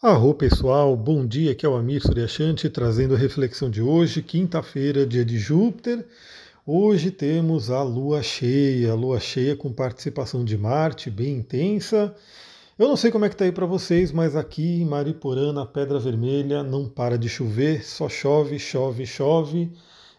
Arro pessoal, bom dia, aqui é o Amir Suryashanti trazendo a reflexão de hoje, quinta-feira, dia de Júpiter. Hoje temos a lua cheia, lua cheia com participação de Marte bem intensa. Eu não sei como é que tá aí para vocês, mas aqui em Mariporã, na Pedra Vermelha, não para de chover, só chove, chove, chove.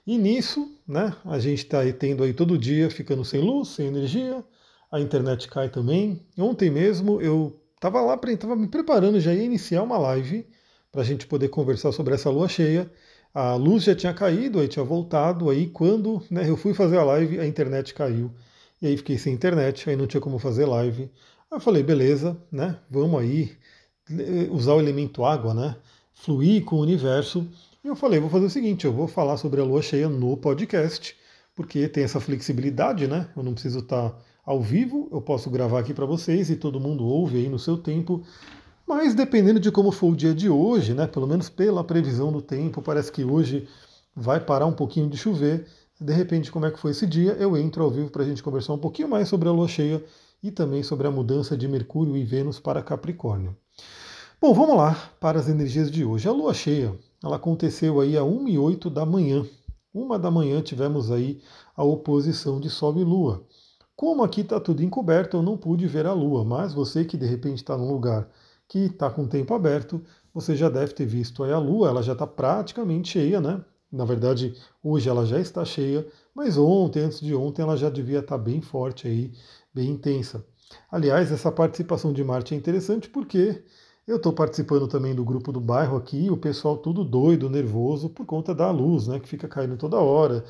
E nisso, né, a gente está aí tendo aí todo dia ficando sem luz, sem energia, a internet cai também. Ontem mesmo eu Tava lá, tava me preparando, já ia iniciar uma live para a gente poder conversar sobre essa lua cheia. A luz já tinha caído, aí tinha voltado, aí quando né, eu fui fazer a live, a internet caiu. E aí fiquei sem internet, aí não tinha como fazer live. Aí eu falei, beleza, né? Vamos aí usar o elemento água, né? Fluir com o universo. E eu falei, vou fazer o seguinte, eu vou falar sobre a lua cheia no podcast, porque tem essa flexibilidade, né? Eu não preciso estar tá ao vivo, eu posso gravar aqui para vocês e todo mundo ouve aí no seu tempo. Mas dependendo de como for o dia de hoje, né, pelo menos pela previsão do tempo, parece que hoje vai parar um pouquinho de chover. De repente, como é que foi esse dia? Eu entro ao vivo para a gente conversar um pouquinho mais sobre a lua cheia e também sobre a mudança de Mercúrio e Vênus para Capricórnio. Bom, vamos lá para as energias de hoje. A lua cheia, ela aconteceu aí a 1 e 8 da manhã. Uma da manhã tivemos aí a oposição de Sol e Lua. Como aqui está tudo encoberto, eu não pude ver a Lua, mas você que de repente está num lugar que está com o tempo aberto, você já deve ter visto aí a Lua, ela já está praticamente cheia, né? Na verdade, hoje ela já está cheia, mas ontem, antes de ontem, ela já devia estar tá bem forte aí, bem intensa. Aliás, essa participação de Marte é interessante porque eu estou participando também do grupo do bairro aqui, o pessoal tudo doido, nervoso por conta da luz, né? Que fica caindo toda hora.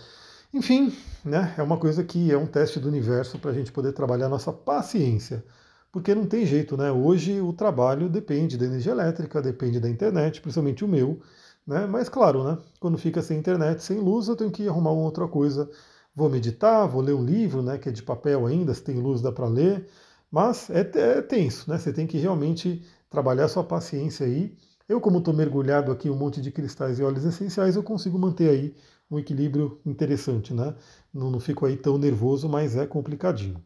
Enfim, né, é uma coisa que é um teste do universo para a gente poder trabalhar nossa paciência. Porque não tem jeito, né? Hoje o trabalho depende da energia elétrica, depende da internet, principalmente o meu. Né? Mas claro, né? Quando fica sem internet, sem luz, eu tenho que arrumar uma outra coisa. Vou meditar, vou ler um livro, né? Que é de papel ainda, se tem luz dá para ler. Mas é, é tenso, né? Você tem que realmente trabalhar sua paciência aí. Eu, como estou mergulhado aqui um monte de cristais e óleos essenciais, eu consigo manter aí um equilíbrio interessante, né? Não, não fico aí tão nervoso, mas é complicadinho.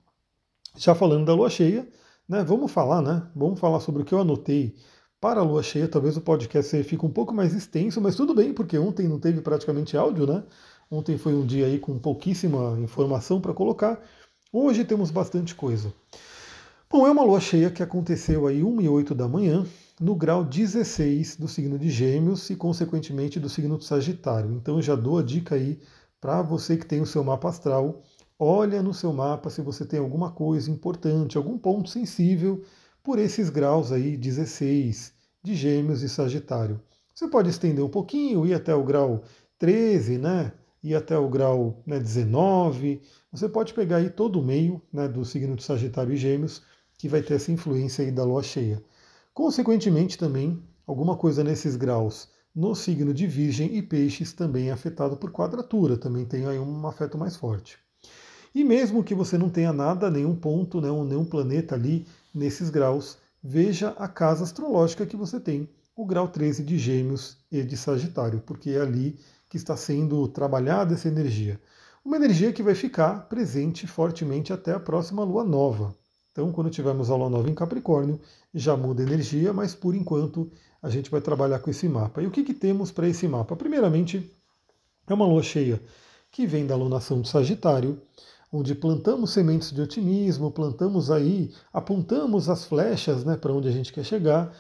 Já falando da lua cheia, né? Vamos falar, né? Vamos falar sobre o que eu anotei para a lua cheia. Talvez o podcast fique um pouco mais extenso, mas tudo bem, porque ontem não teve praticamente áudio, né? Ontem foi um dia aí com pouquíssima informação para colocar. Hoje temos bastante coisa. Bom, é uma lua cheia que aconteceu aí 1 e 8 da manhã, no grau 16 do signo de Gêmeos e, consequentemente, do signo de Sagitário. Então, já dou a dica aí para você que tem o seu mapa astral. Olha no seu mapa se você tem alguma coisa importante, algum ponto sensível por esses graus aí 16 de Gêmeos e Sagitário. Você pode estender um pouquinho, ir até o grau 13, né? Ir até o grau né, 19. Você pode pegar aí todo o meio né, do signo de Sagitário e Gêmeos, que vai ter essa influência aí da lua cheia. Consequentemente, também, alguma coisa nesses graus no signo de Virgem e Peixes também é afetado por quadratura, também tem aí um afeto mais forte. E mesmo que você não tenha nada, nenhum ponto, né, nenhum planeta ali nesses graus, veja a casa astrológica que você tem, o grau 13 de Gêmeos e de Sagitário, porque é ali que está sendo trabalhada essa energia. Uma energia que vai ficar presente fortemente até a próxima lua nova. Então, quando tivermos a lua nova em Capricórnio, já muda a energia, mas por enquanto a gente vai trabalhar com esse mapa. E o que, que temos para esse mapa? Primeiramente, é uma lua cheia que vem da alunação do Sagitário, onde plantamos sementes de otimismo, plantamos aí, apontamos as flechas né, para onde a gente quer chegar.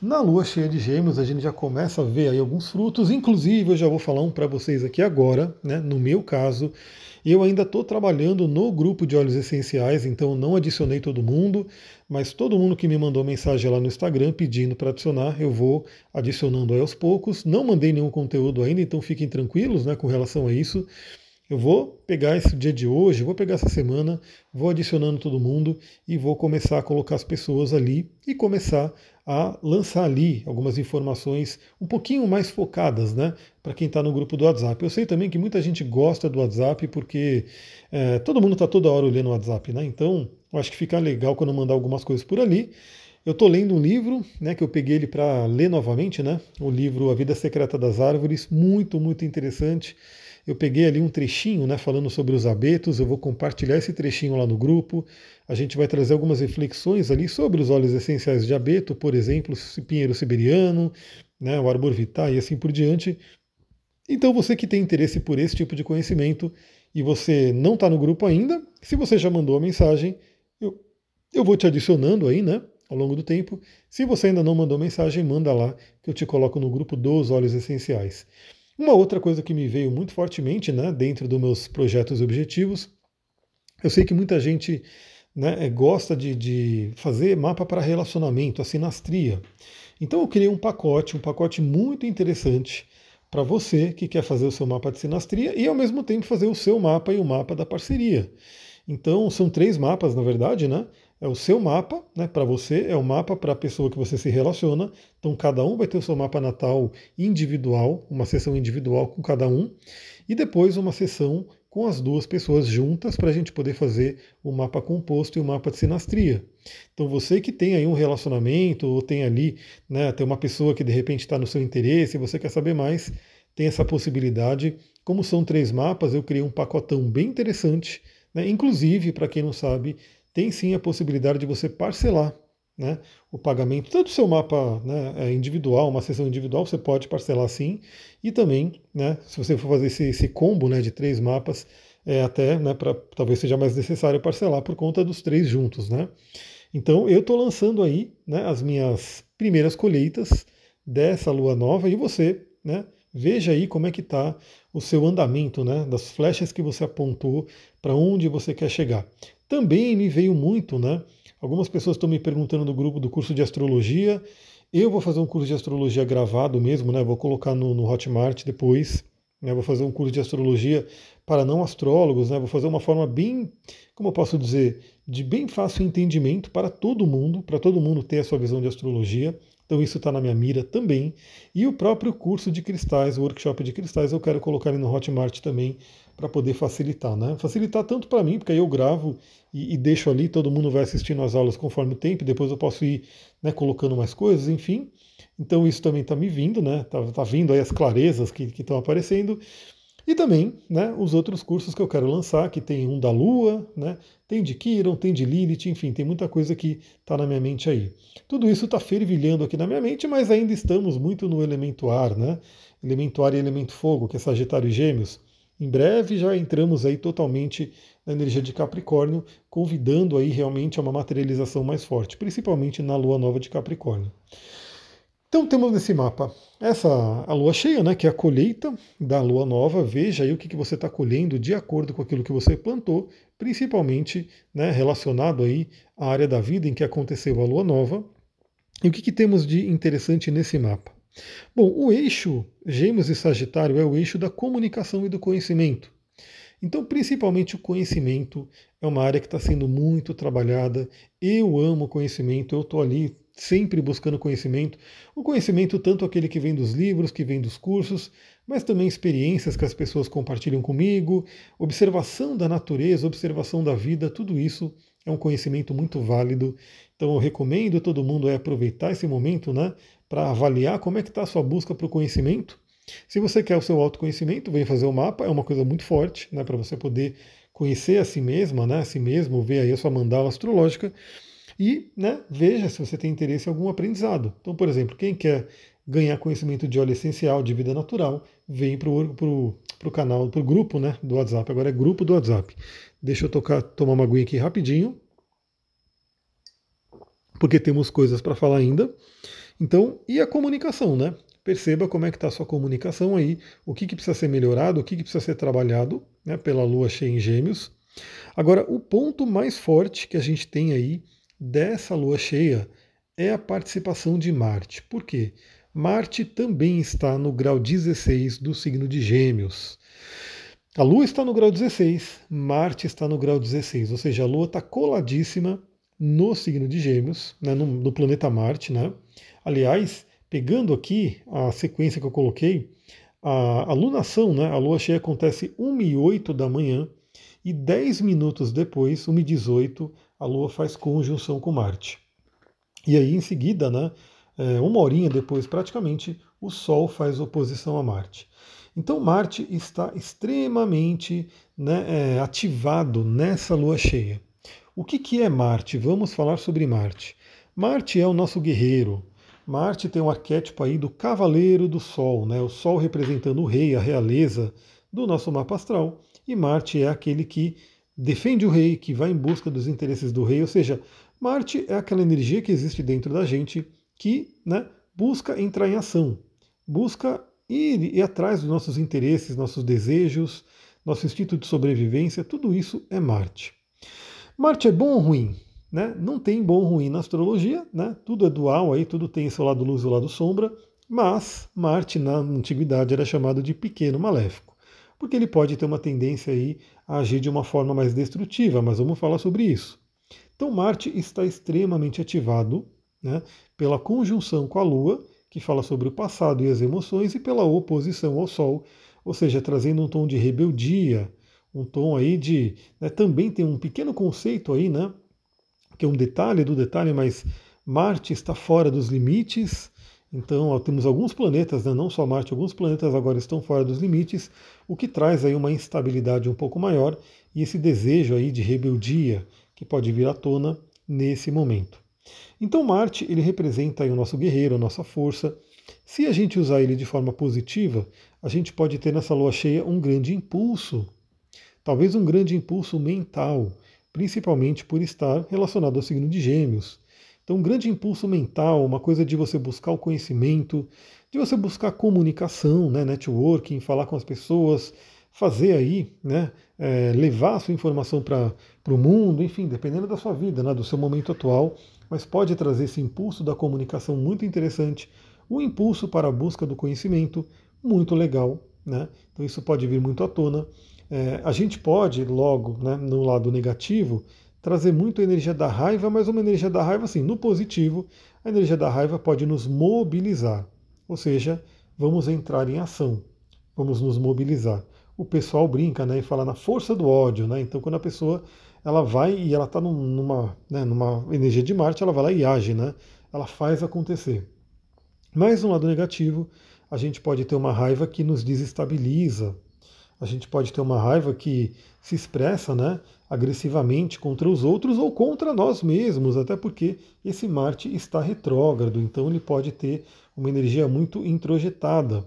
Na lua cheia de Gêmeos, a gente já começa a ver aí alguns frutos, inclusive eu já vou falar um para vocês aqui agora, né, no meu caso. Eu ainda estou trabalhando no grupo de óleos essenciais, então não adicionei todo mundo, mas todo mundo que me mandou mensagem lá no Instagram pedindo para adicionar, eu vou adicionando aos poucos. Não mandei nenhum conteúdo ainda, então fiquem tranquilos né, com relação a isso. Eu vou pegar esse dia de hoje, vou pegar essa semana, vou adicionando todo mundo e vou começar a colocar as pessoas ali e começar a lançar ali algumas informações um pouquinho mais focadas, né, para quem está no grupo do WhatsApp. Eu sei também que muita gente gosta do WhatsApp porque é, todo mundo está toda hora olhando o WhatsApp, né? Então, eu acho que fica legal quando eu mandar algumas coisas por ali. Eu estou lendo um livro, né, que eu peguei ele para ler novamente, né? O livro A Vida Secreta das Árvores, muito, muito interessante. Eu peguei ali um trechinho, né, falando sobre os abetos, eu vou compartilhar esse trechinho lá no grupo. A gente vai trazer algumas reflexões ali sobre os óleos essenciais de abeto, por exemplo, pinheiro siberiano, né, o arbor vitae e assim por diante. Então, você que tem interesse por esse tipo de conhecimento e você não está no grupo ainda, se você já mandou a mensagem, eu, eu vou te adicionando aí, né? Ao longo do tempo. Se você ainda não mandou mensagem, manda lá que eu te coloco no grupo dos óleos essenciais. Uma outra coisa que me veio muito fortemente, né, dentro dos meus projetos e objetivos, eu sei que muita gente né, gosta de, de fazer mapa para relacionamento, a sinastria. Então eu criei um pacote, um pacote muito interessante para você que quer fazer o seu mapa de sinastria e ao mesmo tempo fazer o seu mapa e o mapa da parceria. Então são três mapas, na verdade, né? É o seu mapa, né? Para você, é o mapa para a pessoa que você se relaciona. Então cada um vai ter o seu mapa natal individual, uma sessão individual com cada um, e depois uma sessão com as duas pessoas juntas para a gente poder fazer o mapa composto e o mapa de sinastria. Então você que tem aí um relacionamento ou tem ali, né, tem uma pessoa que de repente está no seu interesse e você quer saber mais, tem essa possibilidade. Como são três mapas, eu criei um pacotão bem interessante. Né? Inclusive, para quem não sabe, tem sim a possibilidade de você parcelar né, o pagamento, tanto o seu mapa né, é individual, uma sessão individual, você pode parcelar sim, e também, né, se você for fazer esse, esse combo né, de três mapas, é, até né, talvez seja mais necessário parcelar por conta dos três juntos. Né? Então eu estou lançando aí né, as minhas primeiras colheitas dessa lua nova e você né, veja aí como é que está o seu andamento, né, das flechas que você apontou para onde você quer chegar. Também me veio muito, né, Algumas pessoas estão me perguntando no grupo do curso de astrologia. Eu vou fazer um curso de astrologia gravado mesmo, né? Vou colocar no, no Hotmart depois. Né? Vou fazer um curso de astrologia para não astrólogos, né? Vou fazer uma forma bem, como eu posso dizer, de bem fácil entendimento para todo mundo, para todo mundo ter a sua visão de astrologia. Então isso está na minha mira também. E o próprio curso de cristais, o workshop de cristais, eu quero colocar ali no Hotmart também para poder facilitar, né? Facilitar tanto para mim, porque aí eu gravo e, e, deixo ali, todo mundo vai assistindo as aulas conforme o tempo, depois eu posso ir né, colocando mais coisas, enfim. Então isso também está me vindo, né? Tá, tá vindo aí as clarezas que estão aparecendo. E também né, os outros cursos que eu quero lançar, que tem um da Lua, né, tem de Kiron, tem de Lilith, enfim, tem muita coisa que está na minha mente aí. Tudo isso está fervilhando aqui na minha mente, mas ainda estamos muito no elemento ar, né? Elemento ar e elemento fogo, que é Sagitário e Gêmeos. Em breve já entramos aí totalmente na energia de Capricórnio, convidando aí realmente a uma materialização mais forte, principalmente na lua nova de Capricórnio. Então temos nesse mapa essa a lua cheia, né, que é a colheita da lua nova. Veja aí o que, que você está colhendo de acordo com aquilo que você plantou, principalmente né, relacionado aí à área da vida em que aconteceu a lua nova. E o que, que temos de interessante nesse mapa? Bom, o eixo Gêmeos e Sagitário é o eixo da comunicação e do conhecimento. Então, principalmente o conhecimento é uma área que está sendo muito trabalhada. Eu amo conhecimento, eu estou ali sempre buscando conhecimento. O conhecimento, tanto aquele que vem dos livros, que vem dos cursos, mas também experiências que as pessoas compartilham comigo, observação da natureza, observação da vida, tudo isso é um conhecimento muito válido. Então eu recomendo todo mundo é aproveitar esse momento né, para avaliar como é que está a sua busca para o conhecimento. Se você quer o seu autoconhecimento, vem fazer o mapa, é uma coisa muito forte né, para você poder conhecer a si mesma, né, a si mesmo, ver aí a sua mandala astrológica e né, veja se você tem interesse em algum aprendizado. Então, por exemplo, quem quer ganhar conhecimento de óleo essencial, de vida natural, vem para o canal, para o grupo né, do WhatsApp. Agora é grupo do WhatsApp. Deixa eu tocar, tomar uma aguinha aqui rapidinho, porque temos coisas para falar ainda. Então, e a comunicação, né? Perceba como é que está a sua comunicação aí, o que, que precisa ser melhorado, o que, que precisa ser trabalhado né, pela lua cheia em gêmeos. Agora, o ponto mais forte que a gente tem aí dessa lua cheia é a participação de Marte. Por quê? Marte também está no grau 16 do signo de Gêmeos. A Lua está no grau 16, Marte está no grau 16, ou seja, a Lua está coladíssima no signo de Gêmeos, né, no, no, planeta Marte. Né? Aliás, pegando aqui a sequência que eu coloquei, a, a lunação, né, a Lua cheia acontece 1 e 8 da manhã e 10 minutos depois, 1 e 18, a Lua faz conjunção com Marte. E aí, em seguida, né, é, uma horinha depois, praticamente, o Sol faz oposição a Marte. Então, Marte está extremamente né, é, ativado nessa lua cheia. O que, que é Marte? Vamos falar sobre Marte. Marte é o nosso guerreiro. Marte tem um arquétipo aí do cavaleiro do Sol, né? o Sol representando o rei, a realeza do nosso mapa astral, e Marte é aquele que defende o rei, que vai em busca dos interesses do rei, ou seja, Marte é aquela energia que existe dentro da gente que né, busca entrar em ação, busca ir, ir atrás dos nossos interesses, nossos desejos, nosso instinto de sobrevivência, tudo isso é Marte. Marte é bom ou ruim? Né? Não tem bom ou ruim na astrologia, né? tudo é dual, aí tudo tem seu lado luz e o lado sombra, mas Marte na antiguidade era chamado de pequeno maléfico, porque ele pode ter uma tendência aí a agir de uma forma mais destrutiva, mas vamos falar sobre isso. Então Marte está extremamente ativado né, pela conjunção com a Lua, que fala sobre o passado e as emoções, e pela oposição ao Sol, ou seja, trazendo um tom de rebeldia, um tom aí de. Né, também tem um pequeno conceito aí, né? Que é um detalhe do detalhe, mas Marte está fora dos limites. Então, ó, temos alguns planetas, né, não só Marte, alguns planetas agora estão fora dos limites, o que traz aí uma instabilidade um pouco maior e esse desejo aí de rebeldia que pode vir à tona nesse momento. Então, Marte ele representa aí o nosso guerreiro, a nossa força. Se a gente usar ele de forma positiva, a gente pode ter nessa lua cheia um grande impulso talvez um grande impulso mental, principalmente por estar relacionado ao signo de Gêmeos. Então, um grande impulso mental, uma coisa de você buscar o conhecimento, de você buscar comunicação, né, networking, falar com as pessoas, fazer aí, né, é, levar a sua informação para o mundo, enfim, dependendo da sua vida, né, do seu momento atual, mas pode trazer esse impulso da comunicação muito interessante, o impulso para a busca do conhecimento, muito legal. Né? Então isso pode vir muito à tona. É, a gente pode, logo, né, no lado negativo, trazer muito a energia da raiva, mas uma energia da raiva, assim, no positivo, a energia da raiva pode nos mobilizar. Ou seja, vamos entrar em ação, vamos nos mobilizar. O pessoal brinca né, e fala na força do ódio. Né? Então, quando a pessoa ela vai e ela está numa, né, numa energia de Marte, ela vai lá e age, né? ela faz acontecer. Mas no lado negativo, a gente pode ter uma raiva que nos desestabiliza, a gente pode ter uma raiva que se expressa né, agressivamente contra os outros ou contra nós mesmos, até porque esse Marte está retrógrado, então ele pode ter uma energia muito introjetada.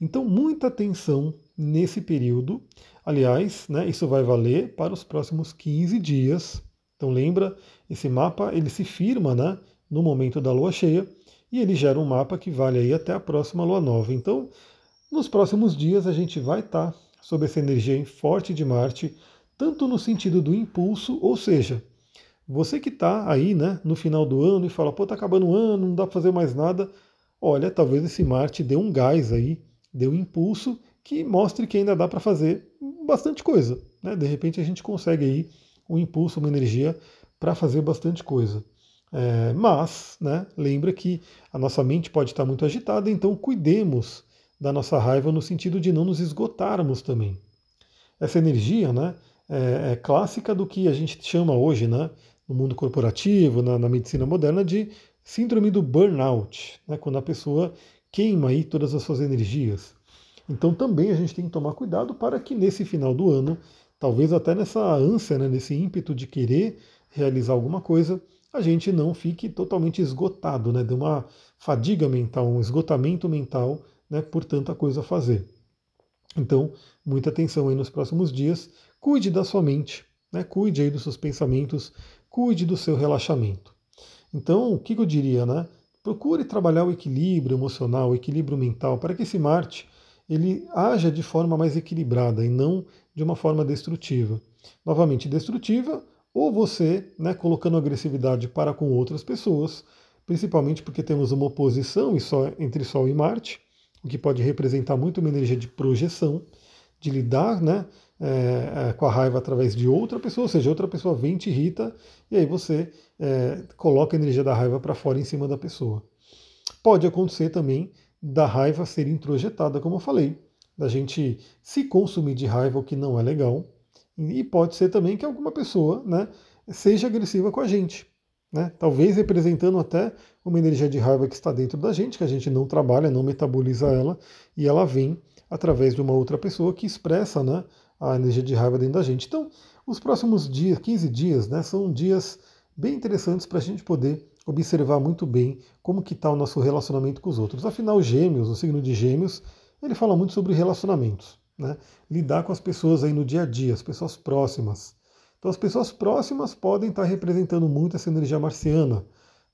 Então, muita atenção nesse período. Aliás, né, isso vai valer para os próximos 15 dias. Então, lembra, esse mapa ele se firma né, no momento da lua cheia e ele gera um mapa que vale aí até a próxima lua nova. Então, nos próximos dias a gente vai estar tá sob essa energia forte de Marte, tanto no sentido do impulso, ou seja, você que está aí né, no final do ano e fala, pô, tá acabando o ano, não dá para fazer mais nada, olha, talvez esse Marte dê um gás aí, dê um impulso que mostre que ainda dá para fazer bastante coisa. Né? De repente a gente consegue aí um impulso, uma energia para fazer bastante coisa. É, mas, né, lembra que a nossa mente pode estar muito agitada, então cuidemos da nossa raiva no sentido de não nos esgotarmos também. Essa energia né, é, é clássica do que a gente chama hoje, né, no mundo corporativo, na, na medicina moderna, de síndrome do burnout, né, quando a pessoa queima aí todas as suas energias. Então também a gente tem que tomar cuidado para que nesse final do ano, talvez até nessa ânsia, né, nesse ímpeto de querer realizar alguma coisa, a gente não fique totalmente esgotado, né, de uma fadiga mental, um esgotamento mental né, por tanta coisa a fazer. Então, muita atenção aí nos próximos dias. Cuide da sua mente, né, cuide aí dos seus pensamentos, cuide do seu relaxamento. Então, o que eu diria, né? Procure trabalhar o equilíbrio emocional, o equilíbrio mental, para que esse Marte ele haja de forma mais equilibrada e não de uma forma destrutiva. Novamente, destrutiva, ou você né, colocando agressividade para com outras pessoas, principalmente porque temos uma oposição entre Sol e Marte, o que pode representar muito uma energia de projeção, de lidar né, é, com a raiva através de outra pessoa, ou seja, outra pessoa vem, te irrita, e aí você é, coloca a energia da raiva para fora em cima da pessoa. Pode acontecer também da raiva ser introjetada, como eu falei, da gente se consumir de raiva, o que não é legal, e pode ser também que alguma pessoa né, seja agressiva com a gente. Né? Talvez representando até uma energia de raiva que está dentro da gente, que a gente não trabalha, não metaboliza ela, e ela vem através de uma outra pessoa que expressa né, a energia de raiva dentro da gente. Então, os próximos dias, 15 dias, né, são dias bem interessantes para a gente poder observar muito bem como que está o nosso relacionamento com os outros. Afinal, Gêmeos, o signo de Gêmeos, ele fala muito sobre relacionamentos, né? lidar com as pessoas aí no dia a dia, as pessoas próximas. Então, as pessoas próximas podem estar representando muito essa energia marciana,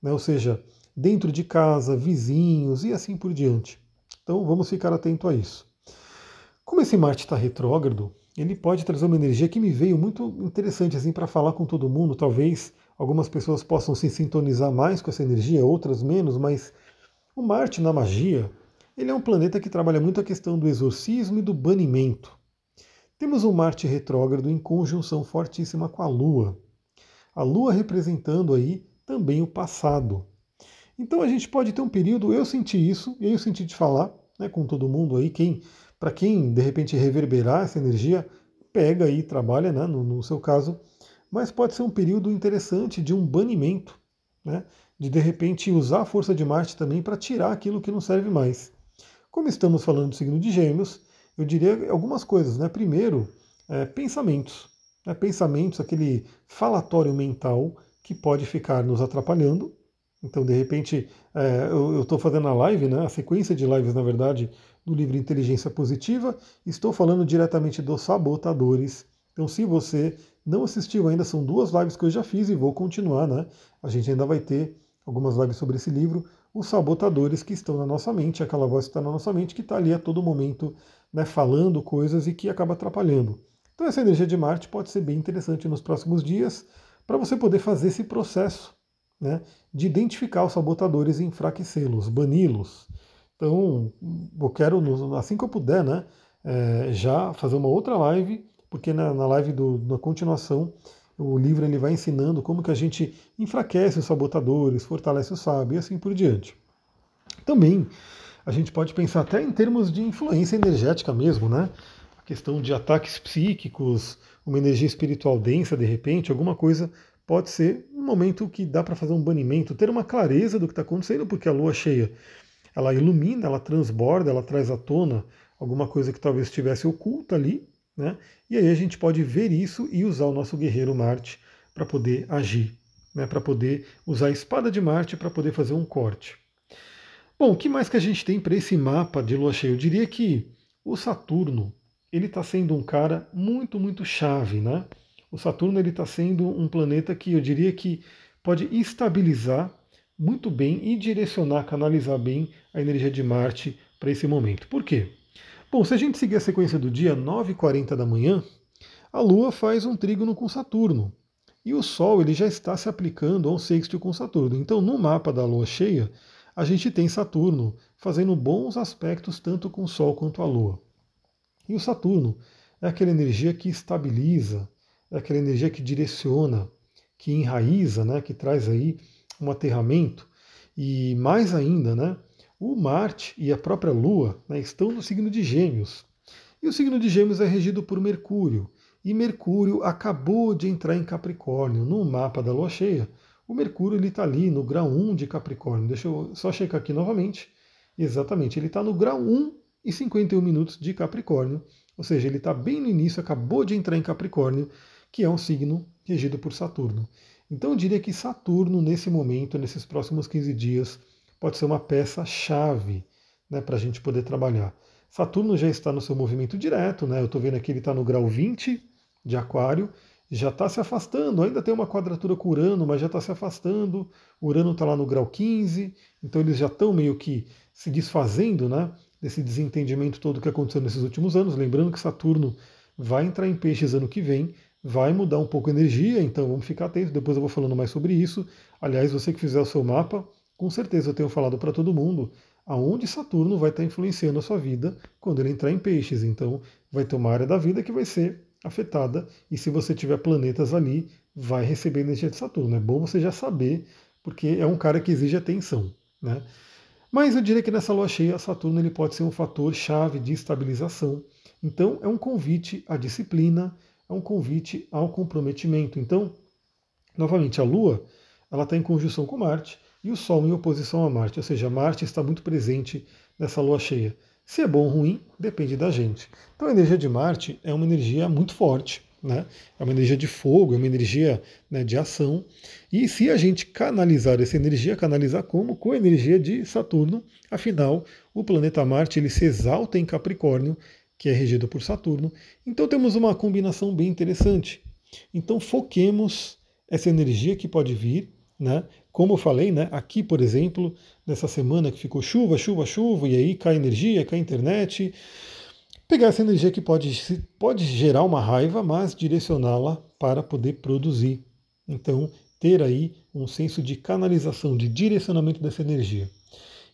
né? ou seja, dentro de casa, vizinhos e assim por diante. Então, vamos ficar atento a isso. Como esse Marte está retrógrado, ele pode trazer uma energia que me veio muito interessante assim para falar com todo mundo. Talvez algumas pessoas possam se sintonizar mais com essa energia, outras menos, mas o Marte na magia, ele é um planeta que trabalha muito a questão do exorcismo e do banimento. Temos um Marte retrógrado em conjunção fortíssima com a Lua. A Lua representando aí também o passado. Então a gente pode ter um período, eu senti isso, e eu senti de falar né, com todo mundo aí, quem para quem de repente reverberar essa energia, pega aí, trabalha, né, no, no, seu caso, mas pode ser um período interessante de um banimento, né, de de repente usar a força de Marte também para tirar aquilo que não serve mais. Como estamos falando do signo de Gêmeos, eu diria algumas coisas, né? Primeiro, é, pensamentos, né, pensamentos, aquele falatório mental que pode ficar nos atrapalhando. Então, de repente, é, eu estou fazendo a live, né, a sequência de lives, na verdade, do livro Inteligência Positiva. Estou falando diretamente dos sabotadores. Então, se você não assistiu ainda, são duas lives que eu já fiz e vou continuar, né? A gente ainda vai ter algumas lives sobre esse livro. Os sabotadores que estão na nossa mente, aquela voz que está na nossa mente, que está ali a todo momento, né, falando coisas e que acaba atrapalhando. Então, essa energia de Marte pode ser bem interessante nos próximos dias para você poder fazer esse processo né, de identificar os sabotadores e enfraquecê-los, bani-los. Então, eu quero, assim que eu puder, né, é, já fazer uma outra live, porque na, na live do, na continuação, o livro ele vai ensinando como que a gente enfraquece os sabotadores, fortalece o sábio e assim por diante. Também a gente pode pensar até em termos de influência energética mesmo, né? A questão de ataques psíquicos, uma energia espiritual densa de repente, alguma coisa pode ser um momento que dá para fazer um banimento, ter uma clareza do que está acontecendo, porque a lua cheia ela ilumina, ela transborda, ela traz à tona alguma coisa que talvez estivesse oculta ali, né? E aí a gente pode ver isso e usar o nosso guerreiro Marte para poder agir, né? Para poder usar a espada de Marte para poder fazer um corte. Bom, o que mais que a gente tem para esse mapa de lua cheia? Eu diria que o Saturno ele está sendo um cara muito, muito chave, né? O Saturno ele está sendo um planeta que eu diria que pode estabilizar muito bem e direcionar, canalizar bem a energia de Marte para esse momento. Por quê? Bom, se a gente seguir a sequência do dia 9h40 da manhã, a Lua faz um trígono com Saturno. E o Sol ele já está se aplicando a um sexto com Saturno. Então, no mapa da Lua cheia, a gente tem Saturno fazendo bons aspectos tanto com o Sol quanto a Lua. E o Saturno é aquela energia que estabiliza, é aquela energia que direciona, que enraiza, né, que traz aí um aterramento, e mais ainda, né, o Marte e a própria Lua né, estão no signo de Gêmeos. E o signo de Gêmeos é regido por Mercúrio. E Mercúrio acabou de entrar em Capricórnio no mapa da Lua cheia. O Mercúrio está ali no grau 1 de Capricórnio. Deixa eu só checar aqui novamente. Exatamente, ele está no grau 1 e 51 minutos de Capricórnio. Ou seja, ele está bem no início, acabou de entrar em Capricórnio, que é um signo regido por Saturno. Então eu diria que Saturno, nesse momento, nesses próximos 15 dias, pode ser uma peça-chave né, para a gente poder trabalhar. Saturno já está no seu movimento direto, né? Eu estou vendo aqui ele está no grau 20 de Aquário, já está se afastando, ainda tem uma quadratura com Urano, mas já está se afastando. Urano está lá no grau 15, então eles já estão meio que se desfazendo né, desse desentendimento todo que aconteceu nesses últimos anos. Lembrando que Saturno vai entrar em peixes ano que vem, vai mudar um pouco a energia, então vamos ficar atentos, depois eu vou falando mais sobre isso. Aliás, você que fizer o seu mapa, com certeza eu tenho falado para todo mundo aonde Saturno vai estar influenciando a sua vida quando ele entrar em peixes. Então, vai ter uma área da vida que vai ser afetada, e se você tiver planetas ali, vai receber energia de Saturno. É bom você já saber, porque é um cara que exige atenção. Né? Mas eu diria que nessa lua cheia, Saturno ele pode ser um fator chave de estabilização. Então, é um convite à disciplina, é um convite ao comprometimento. Então, novamente, a Lua ela está em conjunção com Marte e o Sol em oposição a Marte, ou seja, Marte está muito presente nessa Lua cheia. Se é bom ou ruim, depende da gente. Então a energia de Marte é uma energia muito forte, né? É uma energia de fogo, é uma energia né, de ação. E se a gente canalizar essa energia, canalizar como? Com a energia de Saturno. Afinal, o planeta Marte ele se exalta em Capricórnio, que é regido por Saturno. Então temos uma combinação bem interessante. Então foquemos essa energia que pode vir, né? Como eu falei, né? Aqui, por exemplo, nessa semana que ficou chuva, chuva, chuva, e aí cai energia, cai internet pegar essa energia que pode, pode gerar uma raiva, mas direcioná-la para poder produzir. Então, ter aí um senso de canalização, de direcionamento dessa energia.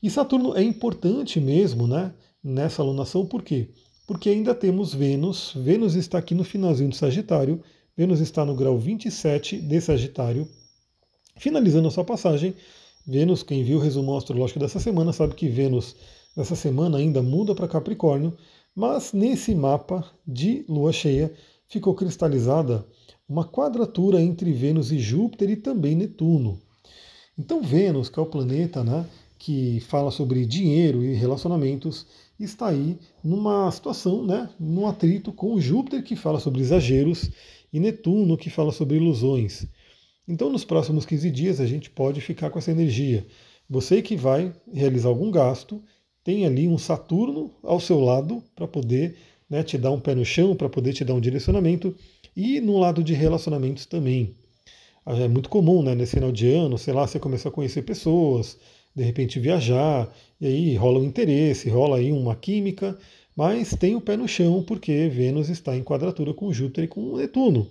E Saturno é importante mesmo né, nessa alunação, por quê? Porque ainda temos Vênus, Vênus está aqui no finalzinho do Sagitário, Vênus está no grau 27 de Sagitário, finalizando a sua passagem. Vênus, quem viu o resumo astrológico dessa semana, sabe que Vênus, nessa semana, ainda muda para Capricórnio, mas nesse mapa de lua cheia ficou cristalizada uma quadratura entre Vênus e Júpiter e também Netuno. Então Vênus, que é o planeta né, que fala sobre dinheiro e relacionamentos, está aí numa situação, né, num atrito com Júpiter, que fala sobre exageros, e Netuno, que fala sobre ilusões. Então, nos próximos 15 dias, a gente pode ficar com essa energia. Você que vai realizar algum gasto, tem ali um Saturno ao seu lado para poder né, te dar um pé no chão, para poder te dar um direcionamento, e no lado de relacionamentos também. Ah, é muito comum, né, nesse final de ano, sei lá, você começa a conhecer pessoas, de repente viajar, e aí rola um interesse, rola aí uma química, mas tem o pé no chão porque Vênus está em quadratura com Júpiter e com Netuno.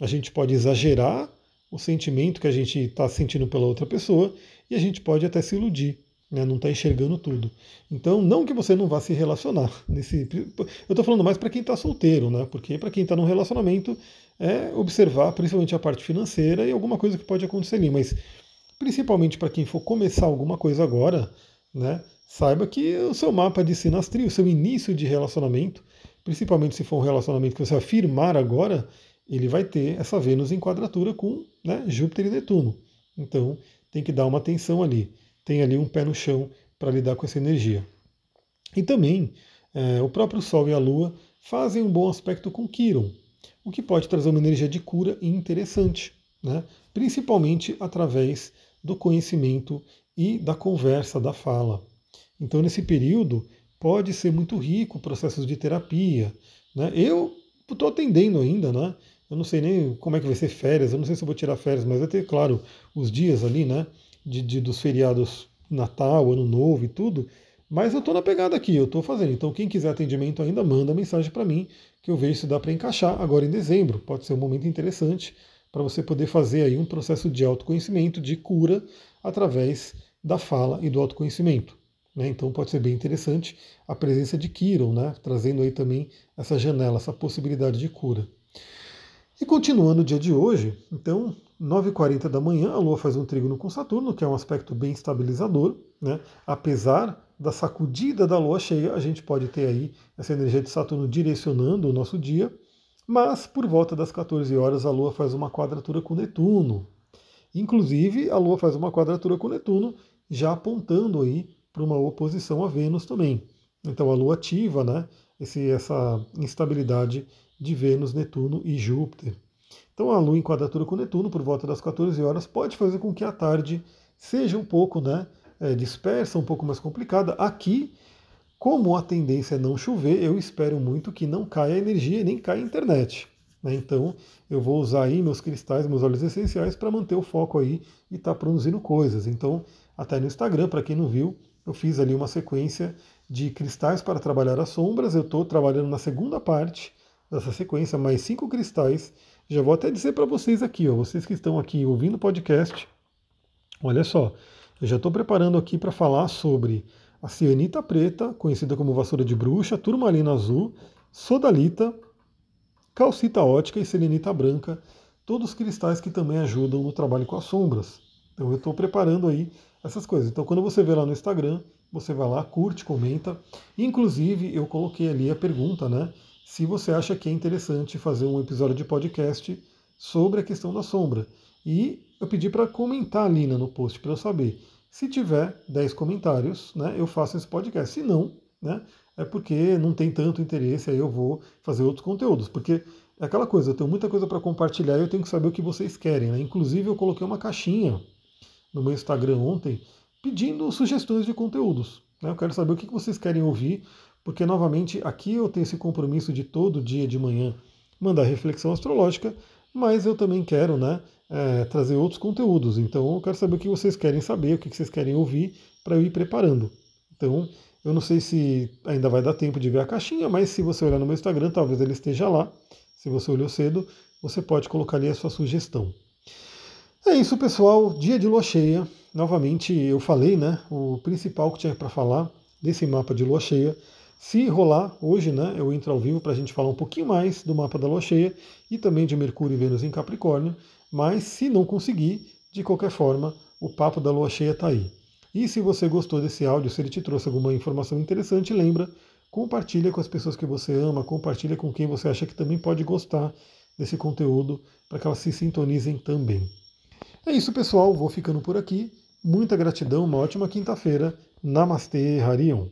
A gente pode exagerar o sentimento que a gente está sentindo pela outra pessoa e a gente pode até se iludir né, não está enxergando tudo. Então, não que você não vá se relacionar. Nesse, eu estou falando mais para quem está solteiro, né, porque para quem está num relacionamento é observar principalmente a parte financeira e alguma coisa que pode acontecer ali, mas principalmente para quem for começar alguma coisa agora, né, saiba que o seu mapa de sinastria, o seu início de relacionamento, principalmente se for um relacionamento que você vai firmar agora, ele vai ter essa Vênus em quadratura com né, Júpiter e Netuno. Então, tem que dar uma atenção ali tem ali um pé no chão para lidar com essa energia. E também é, o próprio Sol e a Lua fazem um bom aspecto com Quiron, o que pode trazer uma energia de cura interessante, né? principalmente através do conhecimento e da conversa, da fala. Então, nesse período, pode ser muito rico processos de terapia. Né? Eu estou atendendo ainda, né? Eu não sei nem como é que vai ser férias, eu não sei se eu vou tirar férias, mas vai ter, claro, os dias ali, né? de, de, dos feriados Natal, Ano Novo e tudo, mas eu estou na pegada aqui, eu estou fazendo. Então, quem quiser atendimento ainda, manda mensagem para mim, que eu vejo se dá para encaixar agora em dezembro. Pode ser um momento interessante para você poder fazer aí um processo de autoconhecimento, de cura, através da fala e do autoconhecimento. Né? Então pode ser bem interessante a presença de Kiron, né? trazendo aí também essa janela, essa possibilidade de cura. E continuando o dia de hoje, então 9h40 da manhã, a Lua faz um trígono com Saturno, que é um aspecto bem estabilizador. Né? Apesar da sacudida da Lua cheia, a gente pode ter aí essa energia de Saturno direcionando o nosso dia. Mas por volta das 14 horas, a Lua faz uma quadratura com Netuno. Inclusive, a Lua faz uma quadratura com Netuno, já apontando aí para uma oposição a Vênus também. Então a Lua ativa né, esse, essa instabilidade de Vênus, Netuno e Júpiter. Então a Lua em quadratura com Netuno por volta das 14 horas pode fazer com que a tarde seja um pouco né, é, dispersa, um pouco mais complicada. Aqui, como a tendência é não chover, eu espero muito que não caia energia e nem caia a internet. Né? Então eu vou usar aí meus cristais, meus óleos essenciais para manter o foco aí e estar tá produzindo coisas. Então, até no Instagram, para quem não viu, eu fiz ali uma sequência de cristais para trabalhar as sombras. Eu estou trabalhando na segunda parte dessa sequência, mais cinco cristais já vou até dizer para vocês aqui, ó, vocês que estão aqui ouvindo o podcast, olha só, eu já estou preparando aqui para falar sobre a cianita preta, conhecida como vassoura de bruxa, turmalina azul, sodalita, calcita ótica e selenita branca, todos cristais que também ajudam no trabalho com as sombras. Então eu estou preparando aí essas coisas. Então quando você vê lá no Instagram, você vai lá, curte, comenta. Inclusive eu coloquei ali a pergunta, né? Se você acha que é interessante fazer um episódio de podcast sobre a questão da sombra. E eu pedi para comentar ali no post para eu saber. Se tiver 10 comentários, né, eu faço esse podcast. Se não, né? É porque não tem tanto interesse, aí eu vou fazer outros conteúdos. Porque é aquela coisa, eu tenho muita coisa para compartilhar e eu tenho que saber o que vocês querem. Né? Inclusive, eu coloquei uma caixinha no meu Instagram ontem pedindo sugestões de conteúdos. Né? Eu quero saber o que vocês querem ouvir, porque, novamente, aqui eu tenho esse compromisso de todo dia de manhã mandar reflexão astrológica, mas eu também quero né, é, trazer outros conteúdos. Então, eu quero saber o que vocês querem saber, o que vocês querem ouvir, para eu ir preparando. Então, eu não sei se ainda vai dar tempo de ver a caixinha, mas se você olhar no meu Instagram, talvez ele esteja lá. Se você olhou cedo, você pode colocar ali a sua sugestão. É isso, pessoal. Dia de lua cheia. Novamente, eu falei, né? O principal que tinha para falar desse mapa de lua cheia. Se rolar hoje, né? Eu entro ao vivo para a gente falar um pouquinho mais do mapa da lua cheia e também de Mercúrio e Vênus em Capricórnio. Mas se não conseguir, de qualquer forma, o papo da lua cheia está aí. E se você gostou desse áudio, se ele te trouxe alguma informação interessante, lembra, compartilha com as pessoas que você ama, compartilha com quem você acha que também pode gostar desse conteúdo, para que elas se sintonizem também. É isso, pessoal. Vou ficando por aqui. Muita gratidão, uma ótima quinta-feira. Namastê, Harion.